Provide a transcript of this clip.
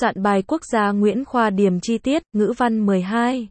Soạn bài quốc gia Nguyễn Khoa Điểm chi tiết, ngữ văn 12